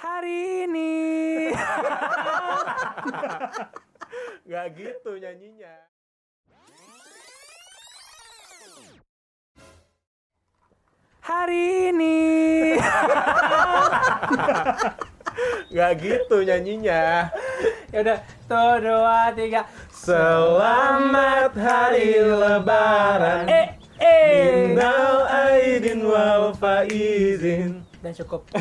Hari ini. Gak gitu nyanyinya. Hari ini. Gak gitu nyanyinya. ya udah, tuh dua tiga. Selamat hari lebaran. Eh, eh. Minal aidin wal faizin. Udah cukup.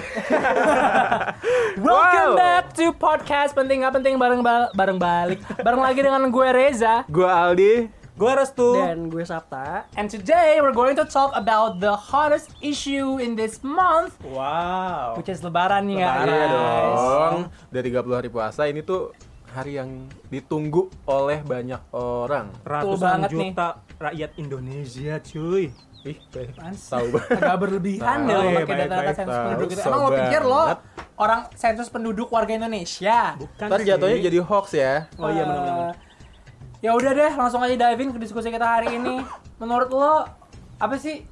Welcome Wow. back to podcast penting nggak penting bareng bal- bareng balik bareng lagi dengan gue Reza Gua Aldi. Gue Restu. Dan gue Sabta. and today we're going to talk about the hottest issue in this month Wow. which is Lebaran nih Lebaran. guys. Iya dong. Dari 30 hari puasa ini tuh hari yang ditunggu oleh banyak orang. Ratusan banget nih. juta rakyat Indonesia, cuy. Ih, sih? tahu banget. agak berlebihan deh lo pakai data-data sensus penduduk itu. So Emang lo pikir lo orang sensus penduduk warga Indonesia? Bukan Ntar sih. jatuhnya jadi hoax ya. Oh iya benar-benar. Eh, ya udah deh, langsung aja diving ke diskusi kita hari ini. Menurut lo apa sih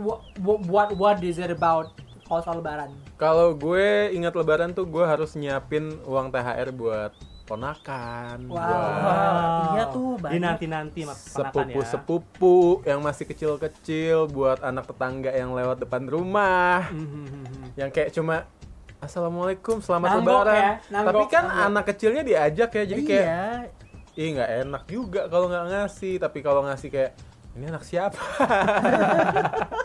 what what, what is it about kalau soal lebaran? Kalau gue ingat lebaran tuh gue harus nyiapin uang THR buat ponakan, Wow. buat Wah, iya tuh Di banyak. nanti-nanti mas ponakan ya. sepupu-sepupu yang masih kecil-kecil, buat anak tetangga yang lewat depan rumah, Mhm. yang kayak cuma Assalamualaikum, selamat Nanggok lebaran. ya, nanggok, Tapi kan nanggok. anak kecilnya diajak ya, jadi kayak Iya. ih nggak enak juga kalau nggak ngasih. Tapi kalau ngasih kayak ini anak siapa?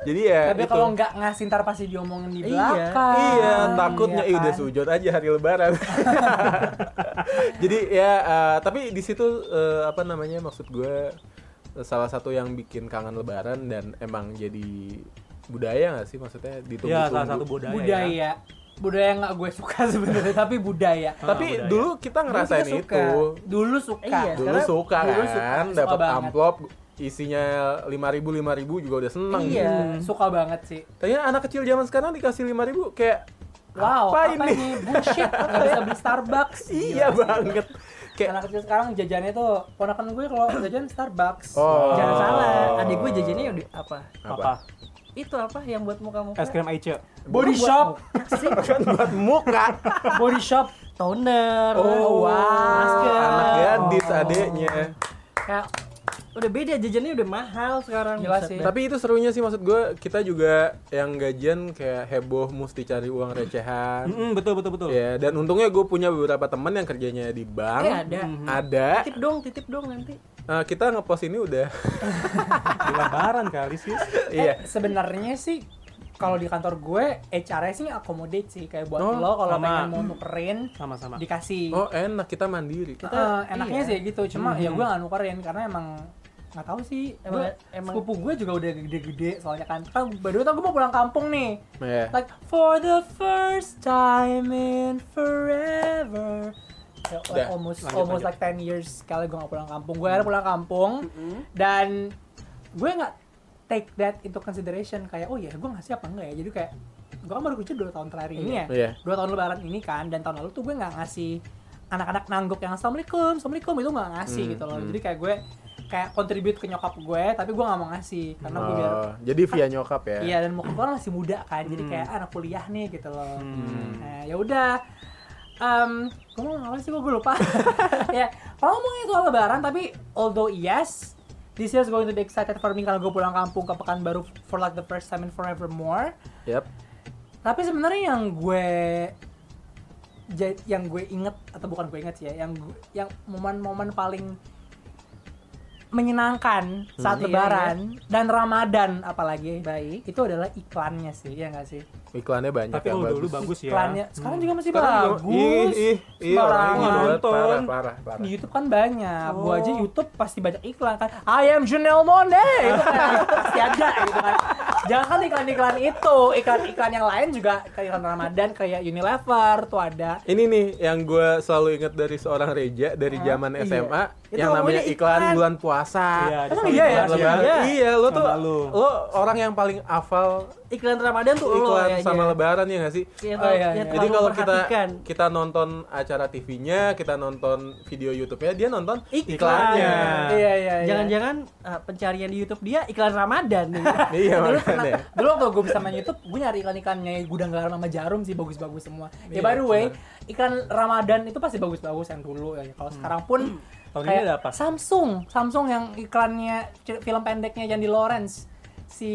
jadi ya Tapi kalau nggak ngasih ntar pasti diomongin di Iya. belakang. Iya, takutnya Iya ih udah kan? sujud aja hari lebaran. Jadi ya, eh, tapi di situ eh, apa namanya maksud gue eh, salah satu yang bikin kangen lebaran dan emang jadi budaya nggak sih maksudnya ditunggu Ya salah satu budaya. budaya. Ya. Budaya nggak gue suka sebenarnya, tapi budaya. Tapi Ah, budaya. dulu kita ngerasain Dulu kita itu. suka. Dulu suka. Iya, Dulu suka dulu suka, kan, dapat banget. amplop isinya 5000 5000 juga udah seneng. Iya, gitu. suka banget sih. Ternyata anak kecil zaman sekarang dikasih 5000 kayak Wow, apa, apa, ini? ini? Bullshit, nggak bisa beli Starbucks. iya Gila banget. Kayak Anak kecil sekarang jajannya tuh, ponakan gue kalau jajan Starbucks. Oh. Jangan salah, adik gue jajannya udah apa? Apa? Itu apa yang buat muka-muka? Es krim Aice. Body Buat shop, muka sih. kan buat muka. body shop. Toner. Oh, wow. masker. Anak gadis adeknya. Kayak Udah beda jajannya udah mahal sekarang. Gila sih. Tapi itu serunya sih maksud gue kita juga yang gajian kayak heboh mesti cari uang recehan. Mm-mm, betul betul betul. Ya, dan untungnya gue punya beberapa teman yang kerjanya di bank. Eh, ada. Ada. Titip dong, titip dong nanti. Nah, kita ngepost ini udah. Di lebaran kali sih. iya. eh, sebenarnya sih kalau di kantor gue HR sih accommodate sih kayak buat Oh, lo kalau sama. pengen mau nukerin Sama-sama. dikasih. Oh, enak kita mandiri. Eh, enaknya iya. sih gitu, cuma ya gue gak nukerin karena emang nggak tahu sih Emang- Gua- emang- sepupu gue juga udah gede-gede soalnya kan. Kan the way, gue mau pulang kampung nih. Ya. like for the first time in forever. Ya, like Udah, almost lanjut, almost lanjut. like 10 years sekali gue gak pulang kampung. Gue akhirnya pulang kampung dan gue nggak take that into consideration. Kayak oh ya gue ngasih apa enggak ya? Jadi kayak gue kan baru kerja dua tahun terakhir ini ya. Iya. dua tahun lebaran ini kan dan tahun lalu tuh gue nggak ngasih anak-anak nangguk yang assalamualaikum assalamualaikum itu nggak ngasih Hmm, gitu loh. Hmm. jadi kayak gue kayak contribute ke nyokap gue tapi gue nggak mau ngasih karena gue biar Oh, jadi via nyokap ya. Iya dan muka gue masih muda kan, jadi Hmm. kayak "Ah, anak kuliah nih gitu loh. Hmm. Nah ya udah, um, gue mau ngomong apa sih gue lupa. ya kalau ngomongin soal lebaran tapi although yes, this year is going to be excited for me karena gue pulang kampung ke Pekanbaru for like the first time and forevermore. Yap. Tapi sebenarnya yang gue yang gue inget atau bukan gue inget sih ya, yang yang momen-momen paling menyenangkan saat Iya, lebaran dan Ramadan apalagi Baik. itu adalah iklannya sih ya nggak sih Iklannya banyak Tapi yang bagus. dulu bagus ya. iklannya sekarang juga masih Sekarang bagus Ih, orang buat Nonton. parah, parah, parah. di YouTube kan banyak gua Oh. aja YouTube pasti banyak iklan kan I am Janelle Monáe itu kan pasti ada gitu kan jangan kan iklan-iklan itu iklan-iklan yang lain juga kayak iklan Ramadan kayak Unilever tuh ada Ini nih yang gue selalu ingat dari seorang Reja dari zaman iya. SMA Itu yang namanya iklan iklan. bulan puasa. Iya, Emang iya ya? Lebaran. Lebaran. Iya. Iya, lo tuh lu. lo orang yang paling hafal Iklan Ramadan tuh lo iklan kayaknya. sama lebaran ya nggak sih? Yang Oh, iya, iya. Jadi kalau kita kita nonton acara TV-nya, kita nonton video YouTube-nya, dia nonton Iklan. iklannya. iya iya iya Jangan-jangan uh, pencarian di YouTube dia iklan Ramadan nih. Iya. Pernah dulu waktu gue bisa main YouTube gue nyari iklan-iklannya gudang garam sama jarum sih bagus-bagus semua. Ya Iya, by the way benar. iklan Ramadan itu pasti bagus-bagus yang dulu ya. Kalau sekarang pun Tahun ini kayak ada apa? Samsung. Samsung yang iklannya film pendeknya Jandy Lawrence. Si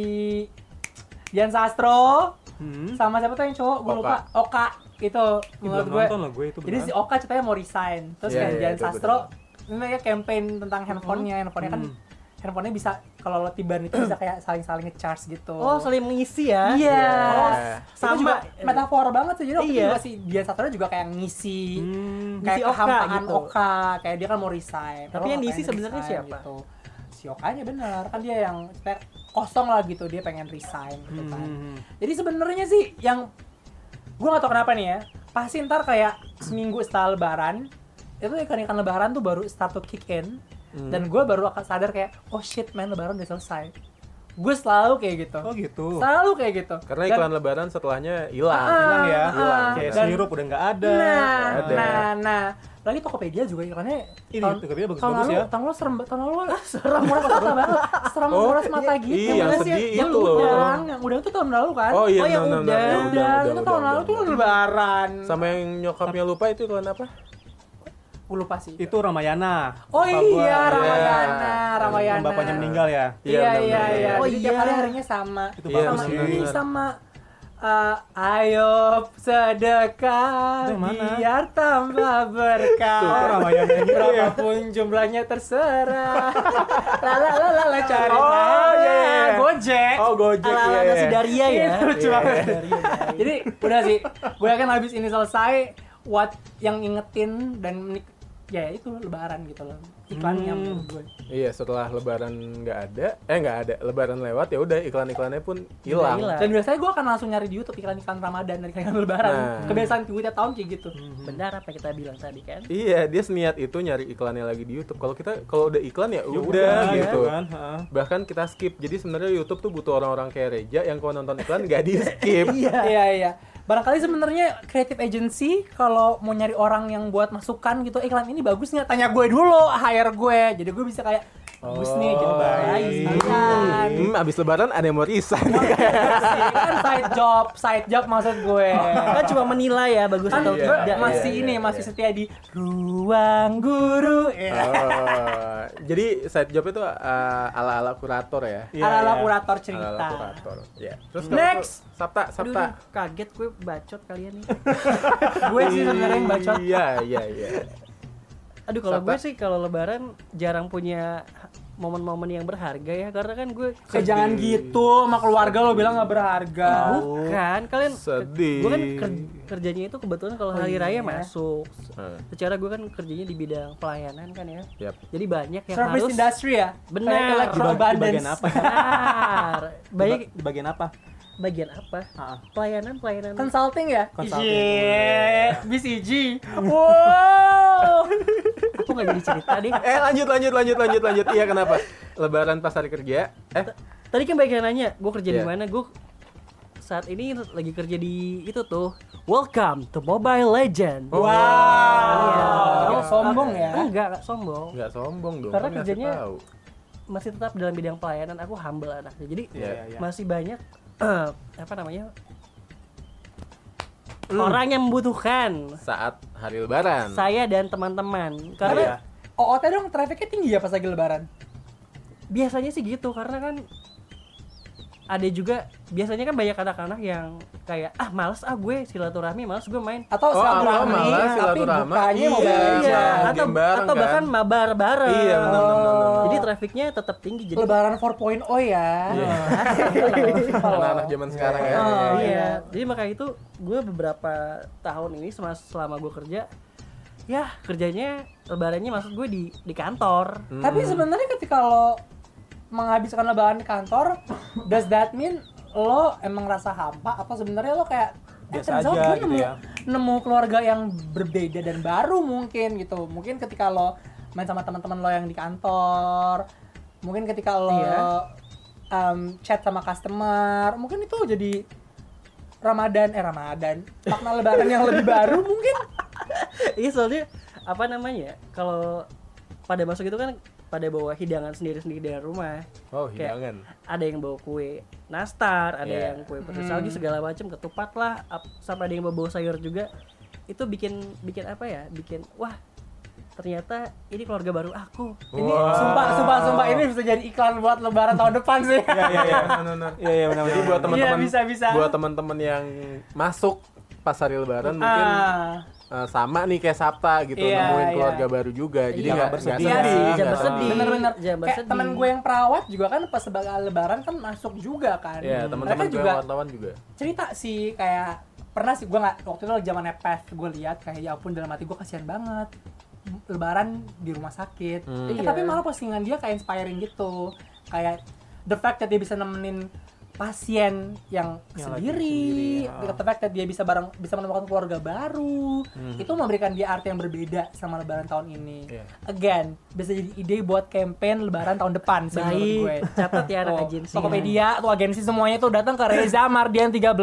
Jan Sastro Hmm. sama siapa tuh yang cowok? Gue lupa. Oka. Itu menurut gue nonton loh gue itu jadi si. Oka ceritanya mau resign. Terus Iya, kayak iya, Jan Sastro ini kayak campaign tentang handphonenya. Handphonenya kan Hmm. handphonenya bisa kalau lo tiban itu bisa kayak saling-saling ngecharge gitu Oh, saling mengisi ya. Iya. Iya. Itu Sama. juga metafor banget sih. Jadi waktu itu Iya. juga si Dian Sastro juga kayak ngisi Hmm. kayak Ngisi Oka kehampaan gitu. Oka, kayak dia kan mau resign. Tapi yang diisi sebenarnya siapa? Gitu. Si Okanya bener, kan dia yang kayak kosong lah gitu, dia pengen resign gitu kan. Hmm. Jadi sebenarnya sih yang gue gak tau kenapa nih ya, pasti ntar kayak seminggu setelah lebaran, itu ikan-ikan lebaran tuh baru start to kick in, Hmm. dan gue baru akan sadar kayak, oh shit man lebaran udah selesai. Gue selalu kayak gitu. Oh gitu. Selalu kayak gitu. Karena Dan- iklan lebaran setelahnya hilang. Ah, Hilang ya. ah, Kayak dan- sirup udah nggak ada. Nah, Nggak ada. nah, nah, lagi Tokopedia juga iklannya Ini tahun, Tokopedia tahun bagus-bagus lalu, ya. tahun lalu serem, tahun lalu serem muras mata banget, serem Oh, muras mata iya, gitu. iya, yang sedih yang itu loh. udang, yang udang itu tahun lalu kan? Oh iya, Oh, yang udah. benar, udah, udah, itu tahun udah, lalu tuh udah. lebaran. Sama yang nyokapnya lupa itu iklan apa? Gue lupa sih. Itu Ramayana. Oh gua. iya, Iya. Ramayana, Ramayana. Yang bapaknya meninggal ya. Iya, Iya, iya, iya. Oh, Jadi tiap iya. hari harinya sama. Itu Iya, sama benar, ini sama eh, ayo sedekah biar tambah berkah. Oh, Ramayana gitu ya. Berapapun jumlahnya terserah. Lala lala lala cari Oh, mana? iya, iya. Gojek. Oh, Gojek Ala-ala iya, nasi iya. Daria ya. Itu lucu Iya. banget. Jadi udah sih, gue yakin habis ini selesai, what yang ingetin dan menik- ya itu lebaran gitu loh iklannya Hmm. menurut gue. Iya, setelah lebaran nggak ada, eh nggak ada, lebaran lewat ya udah iklan-iklannya pun hilang. Dan biasanya gue akan langsung nyari di YouTube iklan-iklan Ramadan dan iklan lebaran. Nah. Kebiasaan gue tiap tahun kayak gitu. Benar apa kita bilang tadi kan? Iya, dia seniat itu nyari iklannya lagi di YouTube. Kalau kita kalau udah iklan ya Ya udah udah, gitu. kan. heeh. Bahkan kita skip. Jadi sebenarnya YouTube tuh butuh orang-orang kayak Reja yang kalau nonton iklan nggak di skip. Iya iya. Barangkali sebenarnya creative agency kalau mau nyari orang yang buat masukan gitu iklan ini bagus nggak? Tanya gue dulu, hire gue. Jadi gue bisa kayak bagus nih gitu. Oh, baik. Baik, sekalian. Hmm, abis lebaran ada yang mau resign. Sih, kan side job, side job maksud gue. Kan cuma menilai ya bagus kan atau gue Iya, tidak. masih iya, ini iya, masih iya. setia di ruang guru ya. Oh, jadi side job itu uh, ala-ala kurator ya. Iya, ala ala iya. kurator cerita kurator. Ya. Terus kalau Next. tuh, Sabta, Sabta. aduh, kaget gue bacot kalian nih. gue sih sebenarnya yang bacot Iya, iya, iya. Aduh kalau gue sih kalau lebaran jarang punya momen-momen yang berharga ya karena kan gue Kayak jangan gitu sama keluarga lo bilang nggak berharga. bukan kalian Sedih. gue kan ker- kerjanya itu kebetulan kalau Oh, hari iya. raya masuk Hmm, secara gue kan kerjanya di bidang pelayanan kan ya yap. jadi banyak yang Service harus industry ya. Benar. Di, bag- di abundance. bagian apa? Benar. Di banyak ba- di bagian apa? Bagian apa Ah, pelayanan pelayanan Consulting ya? Consulting. Iya. BCG. Wow. aku nggak jadi cerita deh Eh lanjut lanjut lanjut lanjut lanjut. Iya kenapa? Lebaran pas hari kerja. Eh tadi kan banyak yang nanya gue kerja di Iya. mana gue saat ini lagi kerja di itu tuh welcome to Mobile Legend Wow. Iya. Kamu sombong ya? enggak enggak sombong nggak sombong dong. Karena kerjanya- tahu. masih tetap dalam bidang pelayanan aku humble anaknya jadi Iya, iya, iya. masih banyak apa namanya orang yang membutuhkan Saat hari lebaran. saya dan teman-teman Iya. karena OOT dong trafficnya tinggi ya pas lagi lebaran. biasanya sih gitu karena kan ada juga biasanya kan banyak anak-anak yang kayak ah males ah gue silaturahmi males gue main Atau Oh, silaturahmi, awal malah tapi silaturahmi. bukanya mau Iya, iya. atau game bareng atau kan? bahkan mabar bareng Iya benar benar. benar. jadi trafficnya tetap tinggi jadi Lebaran 4.0 ya. Iya. Kalau- Anak-anak zaman sekarang ya. Oh, iya. iya. Jadi makanya itu gue beberapa tahun ini selama, selama gue kerja ya kerjanya lebarannya maksud gue di di kantor. Hmm. Tapi sebenarnya ketika lo menghabiskan lebaran di kantor, does that mean lo emang rasa hampa atau sebenarnya lo kayak eh, Biasa out aja gitu nemu, ya. nemu keluarga yang berbeda dan baru mungkin gitu. Mungkin ketika lo main sama teman-teman lo yang di kantor, mungkin ketika lo Iya. um, chat sama customer, mungkin itu jadi Ramadan eh Ramadan makna lebaran yang lebih baru mungkin Iya soalnya apa namanya kalau pada masuk itu kan pada bawa hidangan sendiri-sendiri dari rumah. Oh Kayak hidangan. ada yang bawa kue nastar, ada Yeah. yang kue putri salju segala macam ketupat lah, sampai ada yang bawa sayur juga. Itu bikin bikin apa ya? Bikin wah ternyata ini keluarga baru aku. Ini Wah. sumpah, sumpah, sumpah ini bisa jadi iklan buat lebaran tahun depan sih. Iya iya iya. benar Iya iya benar. Jadi buat teman-teman Iya, bisa, bisa. buat teman-teman yang masuk pas hari lebaran mungkin Eh, sama nih kayak Sabta gitu Iya, nemuin iya. keluarga baru juga. Jadi Iya, nggak bersedih. nggak Iya sedih, sih, jangan bersedih. Bener-bener. Kayak bersedih. temen gue yang perawat juga kan pas sebagai lebaran kan masuk juga kan. Iya, Mereka teman-teman gue juga wartawan juga. cerita sih kayak pernah sih gue nggak waktu itu lagi zamannya PES gue lihat kayak ya ampun dalam hati gue kasihan banget lebaran di rumah sakit Hmm. Eh, Iya. tapi malah postingan dia kayak inspiring gitu kayak the fact that dia bisa nemenin pasien yang, Yang lagi sendiri, sendiri, ya. the fact that dia bisa bareng bisa menemukan keluarga baru Hmm. itu memberikan dia arti yang berbeda sama lebaran tahun ini Iya. again bisa jadi ide buat campaign lebaran tahun depan sih menurut gue catat ya anak Tuh, agensi. Tokopedia tuh agensi semuanya tuh datang ke Reza Mardian 13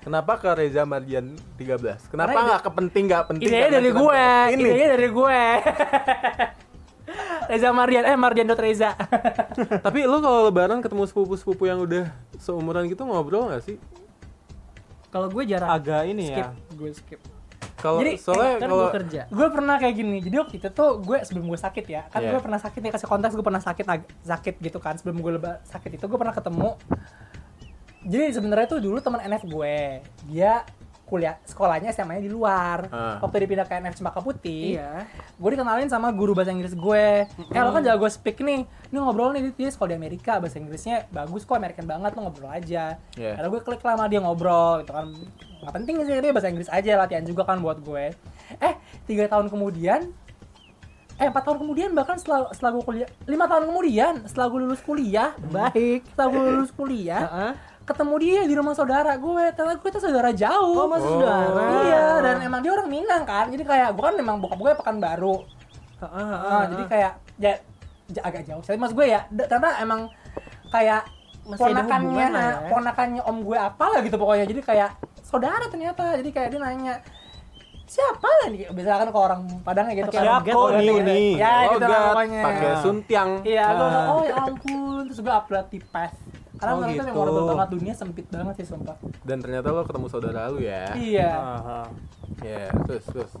Kenapa ke Reza Mardian 13? Kenapa nggak kepenting nggak penting? Idenya karena dari gue, Ini. idenya dari gue. Reza Mardian, eh Mardian dot Reza. Tapi lu kalau lebaran ketemu sepupu-sepupu yang udah seumuran gitu ngobrol nggak sih? Kalau gue jarang Agak ini skip, ya. gue skip. Kalau Jadi, soalnya Kan kalau gue kerja. gue pernah kayak gini, jadi waktu itu tuh gue sebelum gue sakit ya, kan Iya. gue pernah sakit nih kasih konteks gue pernah sakit sakit gitu kan sebelum gue leba- sakit itu gue pernah ketemu. Jadi sebenarnya tuh dulu teman NF gue, dia kuliah sekolahnya SMA-nya di luar. Ah. Waktu dipindah ke NF Cempaka Putih, Iya. gue dikenalin sama guru bahasa Inggris gue eh lo kan jago speak nih ini ngobrol nih dia sekolah di Amerika bahasa Inggrisnya bagus kok American banget lo ngobrol aja Iya. Karena gue klik lah sama dia ngobrol gitu kan nggak penting sih dia bahasa Inggris aja latihan juga kan buat gue eh tiga tahun kemudian eh empat tahun kemudian bahkan setelah setelah gue kuliah lima tahun kemudian setelah gue lulus kuliah baik setelah gue lulus kuliah Heeh. Ketemu dia di rumah saudara gue ternyata gue tuh saudara jauh Oh, masih Oh. saudara. iya dan emang dia orang Minang kan jadi kayak gue kan memang bokap gue pekan baru Heeh, heeh, Ah, jadi kayak ya, ja- agak jauh. Tapi mas gue ya, karena emang kayak Masih ponakannya, ya. ponakannya om gue apa lah gitu pokoknya. Jadi kayak saudara ternyata. Jadi kayak dia nanya siapa lah nih misalkan ke orang Padang gitu kan Siapa nih, gitu. nih? ya gitu lah logat, pokoknya pakai suntiang. iya gue Ah. oh ya ampun terus gue upload di pes karena Oh, menurut gue gitu. memorable banget dunia sempit banget sih sumpah Dan ternyata lo ketemu saudara lu ya. iya Aha. Ya, terus terus.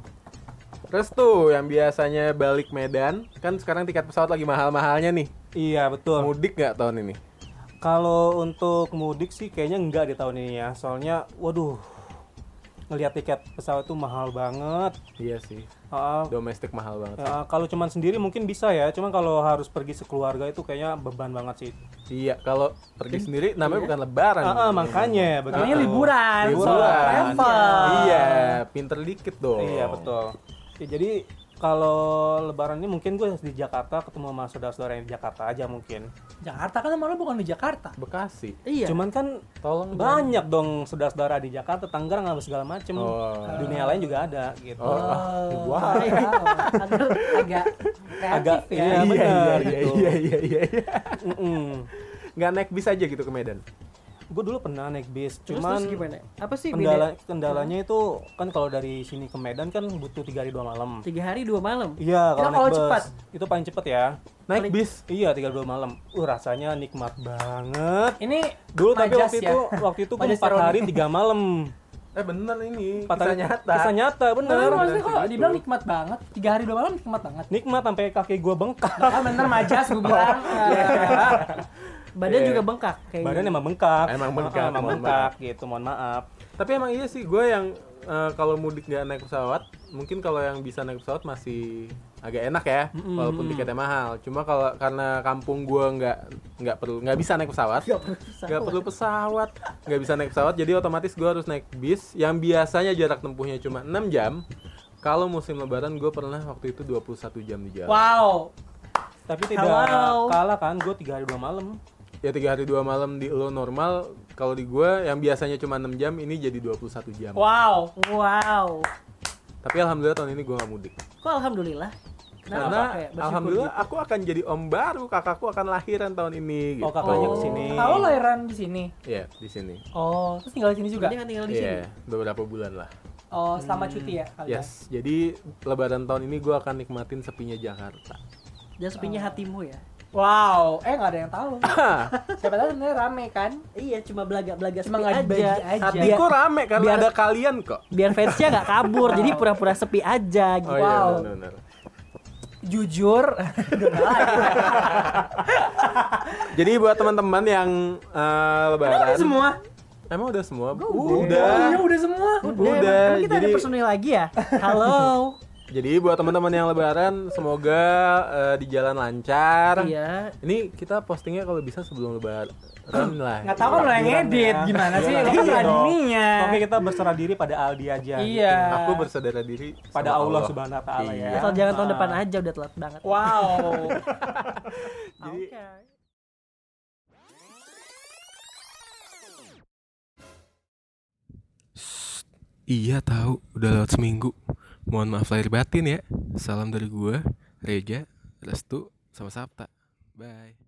Terus tuh yang biasanya balik Medan, kan sekarang tiket pesawat lagi mahal-mahalnya nih. Iya betul. Mudik nggak tahun ini? Kalau untuk mudik sih kayaknya enggak di tahun ini ya. Soalnya waduh ngelihat tiket pesawat tuh mahal banget. Iya sih. Ah, Domestik mahal banget. sih. ya, kalau cuman sendiri mungkin bisa ya. Cuman kalau harus pergi sekeluarga itu kayaknya beban banget sih. Iya, kalau pergi sendiri namanya bukan lebaran. Ah, ah, makanya begitu. namanya liburan Liburan. travel Iya, pinter dikit dong. Iya betul. Ya, jadi kalau lebaran ini mungkin gue di Jakarta ketemu sama saudara-saudara yang di Jakarta aja mungkin. Jakarta kan malah bukan di Jakarta Bekasi. Iya. Cuman kan Tolong banyak dong saudara-saudara di Jakarta, Tangerang apa segala macem. Oh. Dunia lain juga ada gitu. Oh, ah, wah. agak agak Agak kreatif ya iya, Iya, benar, iya, gitu. iya, iya, iya, iya. Mm-mm. Nggak naik bis aja gitu ke Medan. Gue dulu pernah naik bis, Terus, cuman terus gimana? Apa sih kendala beda? kendalanya itu kan kalau dari sini ke Medan kan butuh tiga hari dua malam. Tiga hari dua malam. Iya, kalau kalau naik bus cepat. itu paling cepet ya. Naik bis. Iya, tiga dua malam. Uh, rasanya nikmat banget. ini Dulu tapi waktu ya. itu waktu itu gue empat hari tiga malam. Eh bener ini, Empat kisah hari nyata. Kisah nyata bener. maksudnya kok dibilang nikmat banget tiga hari dua malam nikmat banget Nikmat sampai kaki gue bengkak. ah bener majas gue bilang Badan Iya. juga bengkak kayaknya. Badan emang bengkak. Emang bengkak, emang bengkak gitu. Mohon maaf. Tapi emang iya sih, gue yang eh, kalau mudik nggak naik pesawat, mungkin kalau yang bisa naik pesawat masih agak enak ya, walaupun tiketnya mahal. Cuma kalau karena kampung gue nggak nggak perlu nggak bisa naik pesawat, nggak perlu pesawat, nggak bisa naik pesawat, jadi otomatis gue harus naik bis yang biasanya jarak tempuhnya cuma 6 jam. Kalau musim lebaran gue pernah waktu itu 21 jam di jalan. wow Tapi tidak Halo. kalah kan. Gue tiga hari dua malam. Ya tiga hari dua malam di lo normal, kalau di gue yang biasanya cuma 6 jam ini jadi 21 jam. wow Wow. Tapi alhamdulillah tahun ini gue nggak mudik. Kok alhamdulillah? Kenapa? Karena Kayak alhamdulillah gitu. aku akan jadi om baru, kakakku akan lahiran tahun ini gitu. Oh, kakaknya ke sini. kalau lahiran di sini Iya, di sini. oh terus tinggal di sini juga Dia tinggal di sini. Iya, beberapa bulan lah. oh selama cuti ya kalian Yes, jadi lebaran tahun ini gue akan nikmatin sepinya Jakarta. Dan sepinya hatimu ya. Wow, eh nggak ada yang tahu. Siapa tahu sebenarnya rame kan? Iya, cuma belaga-belaga Cuma sepi aja. aja. Hatiku rame karena biar- ada kalian kok. Biar fansnya nggak kabur, jadi pura-pura sepi aja gitu. Oh iya, Wow. Jujur, Udah nggak lagi. Jadi buat teman-teman yang eh, lebaran Udah semua. Emang udah semua? Oh, Udah. iya udah semua. Udah. emang kita Jadi ada personil lagi ya? Halo. Jadi buat teman-teman yang lebaran semoga eh, di jalan lancar. iya. Ini kita postingnya kalau bisa sebelum lebaran lah. Nggak tahu kan lo yang edit gimana sih? Lo kan Iya adminnya. Oke kita berserah diri pada Aldi aja. Iya. gitu. Aku bersaudara diri Pada sama Allah Subhanahu Wa Taala ya. Asal jangan tahun Ah. depan aja udah telat banget. Wow. Jadi Oke. Iya tahu, udah lewat seminggu. Mohon maaf lahir batin ya. Salam dari gua, Reja, Restu, sama Sabta. Bye.